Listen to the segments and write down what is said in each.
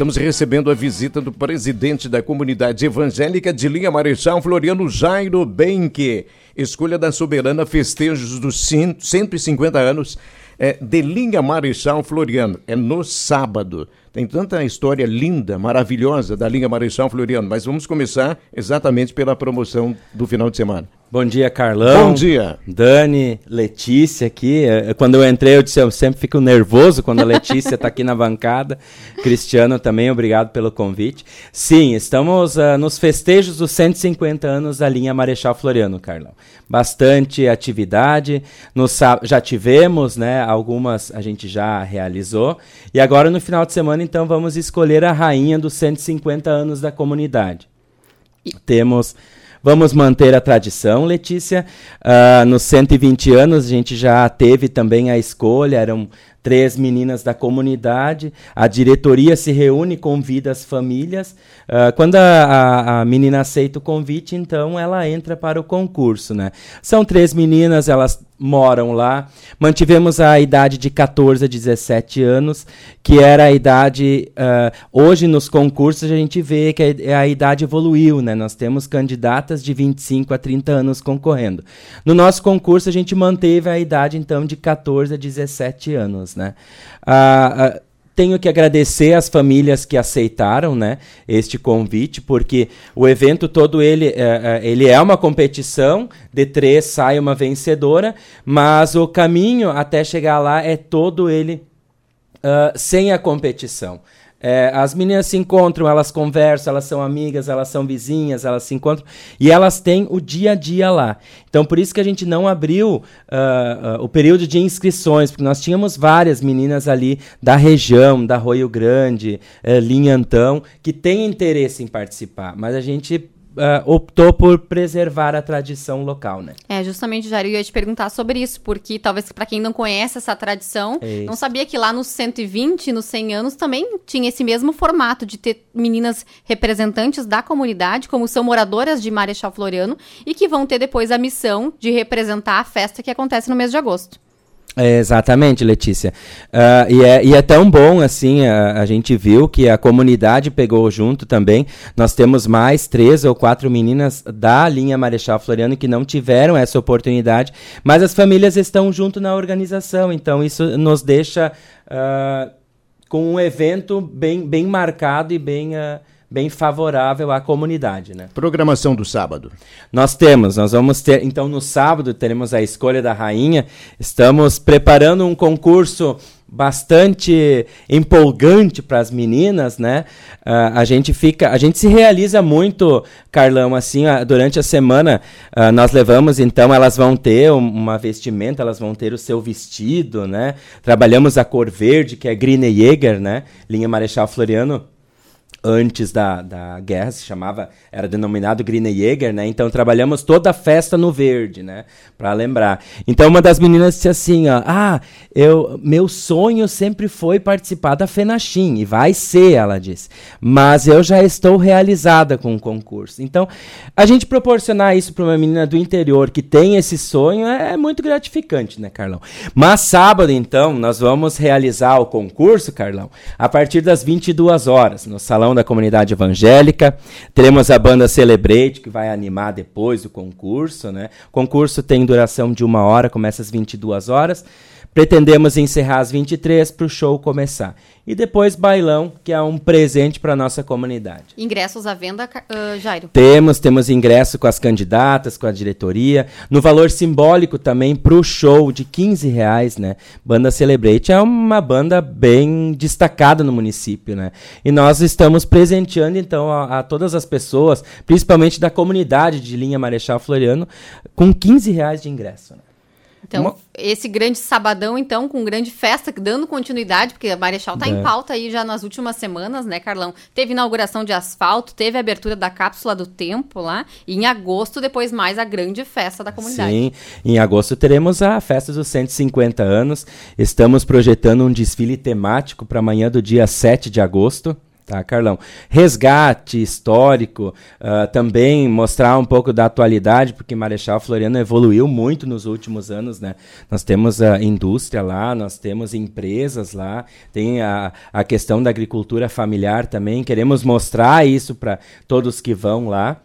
estamos recebendo a visita do presidente da comunidade evangélica de Linha Marechal, Floriano Jairo Benque. Escolha da Soberana, festejos dos 150 anos é, de Linha Marechal Floriano. É no sábado. Tem tanta história linda, maravilhosa da Linha Marechal Floriano, mas vamos começar exatamente pela promoção do final de semana. Bom dia, Carlão. Bom dia. Dani, Letícia aqui. É, quando eu entrei, eu disse, eu sempre fico nervoso quando a Letícia está aqui na bancada. Cristiano também, obrigado pelo convite. Sim, estamos uh, nos festejos dos 150 anos da linha Marechal Floriano, Carlão. Bastante atividade. No, já tivemos, né? Algumas a gente já realizou. E agora, no final de semana, então, vamos escolher a rainha dos 150 anos da comunidade. Temos Vamos manter a tradição, Letícia. Uh, nos 120 anos, a gente já teve também a escolha, eram três meninas da comunidade. A diretoria se reúne, convida as famílias. Uh, quando a, a, a, menina aceita o convite, então ela entra para o concurso. Né? São três meninas, elas moram lá. Mantivemos a idade de 14 a 17 anos, que era a idade. Uh, hoje, nos concursos, a gente vê que a, a, idade evoluiu, né? Nós temos candidatas de 25 a 30 anos concorrendo. No nosso concurso, a gente manteve a idade, então, de 14 a 17 anos, né? Uh, uh, tenho que agradecer às famílias que aceitaram né, este convite, porque o evento todo ele é, ele é uma competição, de três sai uma vencedora, mas o caminho até chegar lá é todo ele uh, sem a competição. É, as meninas se encontram, elas conversam, elas são amigas, elas são vizinhas, elas se encontram e elas têm o dia a dia lá. Então, por isso que a gente não abriu uh, uh, o período de inscrições, porque nós tínhamos várias meninas ali da região, da Arroio Grande, uh, Linhantão, que têm interesse em participar, mas a gente uh, optou por preservar a tradição local, né? É, justamente, Jair, eu ia te perguntar sobre isso, porque talvez para quem não conhece essa tradição, é não sabia que lá nos 120, nos 100 anos, também tinha esse mesmo formato de ter meninas representantes da comunidade, como são moradoras de Marechal Floriano, e que vão ter depois a missão de representar a festa que acontece no mês de agosto. É, exatamente, Letícia. Uh, e, é, e é tão bom, assim, a, a, gente viu que a comunidade pegou junto também. Nós temos mais três ou quatro meninas da linha Marechal Floriano que não tiveram essa oportunidade, mas as famílias estão junto na organização, então isso nos deixa uh, com um evento bem, bem marcado e bem. Uh, bem favorável à comunidade, né? Programação do sábado. Nós temos, nós vamos ter, então no sábado teremos a escolha da rainha. Estamos preparando um concurso bastante empolgante para as meninas, né? Uh, a gente fica, a gente se realiza muito, Carlão, assim, uh, durante a semana uh, nós levamos, então elas vão ter um, uma vestimenta, elas vão ter o seu vestido, né? Trabalhamos a cor verde, que é Grine Jäger, né? Linha Marechal Floriano antes da, da guerra, se chamava, era denominado Jäger, né? Então trabalhamos toda a festa no verde, né? Para lembrar. Então uma das meninas disse assim, ó, ah, eu, meu sonho sempre foi participar da Fenachim, e vai ser, ela disse. Mas eu já estou realizada com o concurso. Então, a gente proporcionar isso para uma menina do interior que tem esse sonho é, é muito gratificante, né, Carlão? Mas sábado, então, nós vamos realizar o concurso, Carlão, a partir das 22 horas, no Salão da Comunidade Evangélica. Teremos a banda Celebrate, que vai animar depois o concurso. Né? O concurso tem duração de uma hora, começa às 22 horas. Pretendemos encerrar às 23 para o show começar. E depois bailão, que é um presente para nossa comunidade. Ingressos à venda, uh, Jairo? Temos, temos ingresso com as candidatas, com a diretoria. No valor simbólico também para o show de 15 reais, né? Banda Celebrate é uma banda bem destacada no município, né? E nós estamos presenteando então a, a todas as pessoas, principalmente da comunidade de linha Marechal Floriano, com 15 reais de ingresso. Né? Então, Uma... esse grande sabadão, então, com grande festa, dando continuidade, porque a Marechal está é. em pauta aí já nas últimas semanas, né, Carlão? Teve inauguração de asfalto, teve a abertura da cápsula do tempo lá, e em agosto, depois mais a grande festa da comunidade. Sim, em agosto teremos a festa dos 150 anos. Estamos projetando um desfile temático para amanhã do dia 7 de agosto tá, Carlão? Resgate histórico, uh, também mostrar um pouco da atualidade, porque Marechal Floriano evoluiu muito nos últimos anos, né? Nós temos a indústria lá, nós temos empresas lá, tem a, a questão da agricultura familiar também, queremos mostrar isso para todos que vão lá.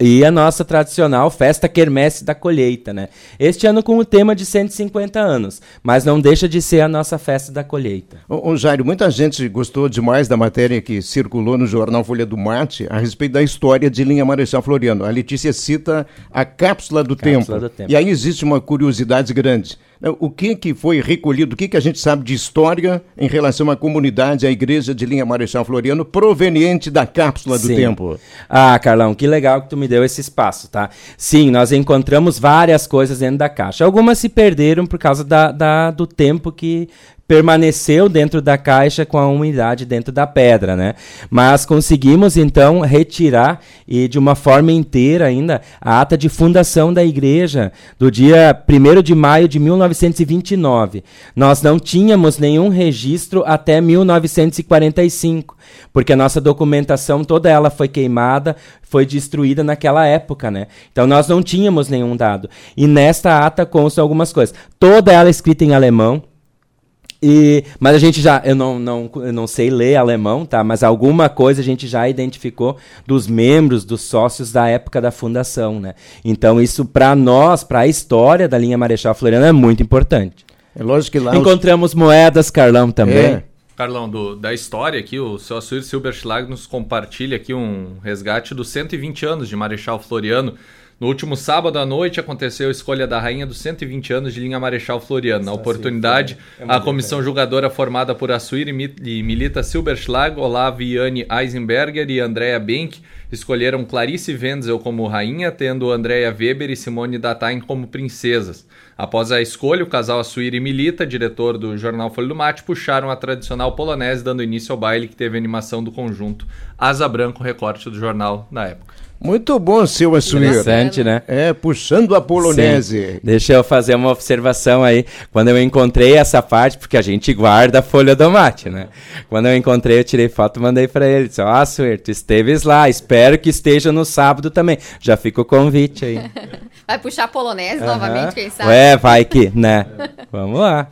E a nossa tradicional festa quermesse da colheita, né? Este ano com o tema de 150 anos, mas não deixa de ser a nossa festa da colheita. Ô, ô Jairo, muita gente gostou demais da matéria que circulou no jornal Folha do Mate a respeito da história de Linha Marechal Floriano. A Letícia cita a cápsula do, cápsula tempo. do tempo. E aí existe uma curiosidade grande. O que, que foi recolhido, o que, que a gente sabe de história em relação à comunidade, à igreja de linha Marechal Floriano, proveniente da cápsula do Sim. tempo? Ah, Carlão, que legal que tu me deu esse espaço, tá? Sim, nós encontramos várias coisas dentro da caixa. Algumas se perderam por causa da, da do tempo que permaneceu dentro da caixa com a umidade dentro da pedra, né? Mas conseguimos então retirar e de uma forma inteira ainda a ata de fundação da igreja do dia 1 de maio de 1929. Nós não tínhamos nenhum registro até 1945, porque a nossa documentação toda ela foi queimada, foi destruída naquela época, né? Então nós não tínhamos nenhum dado. E nesta ata constam algumas coisas. Toda ela escrita em alemão, e, mas a gente já, eu não, não, eu não sei ler alemão, tá? Mas alguma coisa a gente já identificou dos membros, dos sócios da época da fundação, né? Então isso para nós, para a história da linha Marechal Floriano é muito importante. É lógico que lá encontramos os... moedas, Carlão também. É. Carlão, do, da história aqui, o seu Assur Silberschlag nos compartilha aqui um resgate dos 120 anos de Marechal Floriano. No último sábado à noite aconteceu a escolha da rainha dos 120 anos de linha Marechal Floriano. Na oportunidade, é a comissão julgadora formada por Assuir e Milita Silberschlag, Olav Iane Eisenberger e Andrea Benck escolheram Clarice Wenzel como rainha, tendo Andrea Weber e Simone Datain como princesas. Após a escolha, o casal Assuir e Milita, diretor do jornal Folha do Mate, puxaram a tradicional polonese, dando início ao baile que teve a animação do conjunto Asa Branco, recorte do jornal na época. Muito bom, seu Assumir. Interessante, né? É, puxando a polonese. Sim. Deixa eu fazer uma observação aí. Quando eu encontrei essa parte, porque a gente guarda a folha do mate, né? Quando eu encontrei, eu tirei foto e mandei para ele. Disse, ó, oh, tu esteves lá, espero que esteja no sábado também. Já fica o convite aí. Vai puxar polonese novamente, quem sabe? Ué, vai que, né? Vamos lá.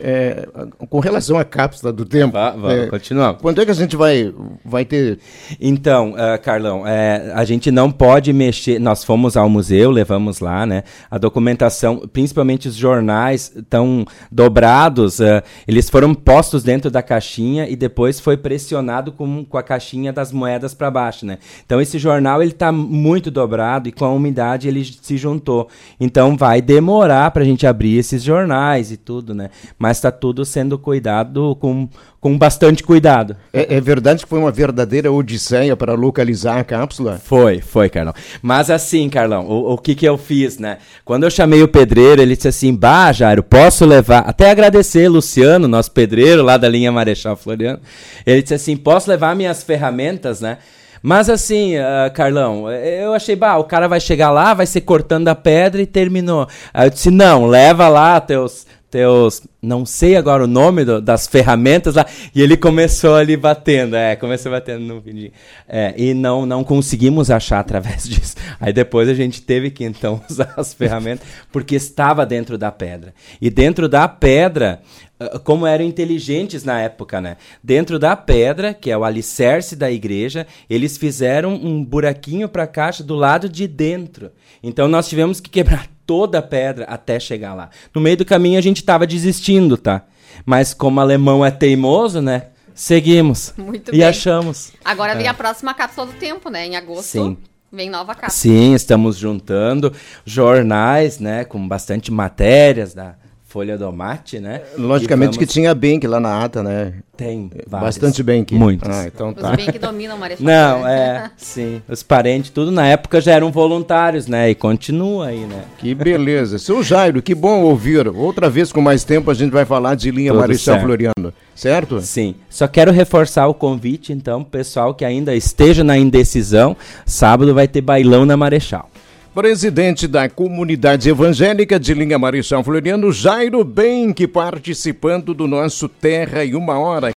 É, com relação à cápsula do tempo. Vá, vá, é, continuamos. Quando é que a gente vai, vai ter. Então, uh, Carlão, é, a gente não pode mexer. Nós fomos ao museu, levamos lá, né? A documentação, principalmente os jornais, estão dobrados. Uh, eles foram postos dentro da caixinha e depois foi pressionado com, com a caixinha das moedas para baixo, né? Então, esse jornal ele está muito dobrado e com a umidade ele se juntou. Então, vai demorar para a gente abrir esses jornais e tudo, né? Mas mas está tudo sendo cuidado com, com bastante cuidado. É, é, verdade que foi uma verdadeira odisseia para localizar a cápsula? Foi, foi, Carlão. Mas assim, Carlão, o, o que que eu fiz, né? Quando eu chamei o pedreiro, ele disse assim, bah, Jairo, posso levar... Até agradecer Luciano, nosso pedreiro lá da linha Marechal Floriano. Ele disse assim, posso levar minhas ferramentas, né? Mas assim, uh, Carlão, eu achei, bah, o cara vai chegar lá, vai ser cortando a pedra e terminou. Aí eu disse, não, leva lá teus, teus, não sei agora o nome do, das ferramentas lá, e ele começou ali batendo, é, começou batendo no vídeo. É, e não, não conseguimos achar através disso. Aí depois a gente teve que então usar as ferramentas, porque estava dentro da pedra. E dentro da pedra, ah, como eram inteligentes na época, né? Dentro da pedra, que é o alicerce da igreja, eles fizeram um buraquinho para a caixa do lado de dentro. Então nós tivemos que quebrar toda a pedra até chegar lá. No meio do caminho a gente estava desistindo, tá? Mas como alemão é teimoso, né? Seguimos. Muito e bem. achamos. Agora vem é. a próxima cápsula do tempo, né? Em agosto. Sim. Vem nova cápsula. Sim, estamos juntando jornais, né? Com bastante matérias da Folha do Mate, né? Logicamente vamos... que tinha Bank lá na ata, né? Tem vários. Bastante Bank. Muitos. Ah, então tá. Os Bank dominam o Marechal. Não, é, sim. Os parentes, tudo na época já eram voluntários, né? E continua aí, né? Que beleza. Seu Jairo, que bom ouvir. Outra vez com mais tempo a gente vai falar de linha tudo Marechal certo. Floriano, certo? Sim. Só quero reforçar o convite, então, pessoal que ainda esteja na indecisão, sábado vai ter bailão na Marechal. Presidente da comunidade evangélica de Linha Marechal Floriano, Jairo Benck, participando do nosso Terra em Uma Hora.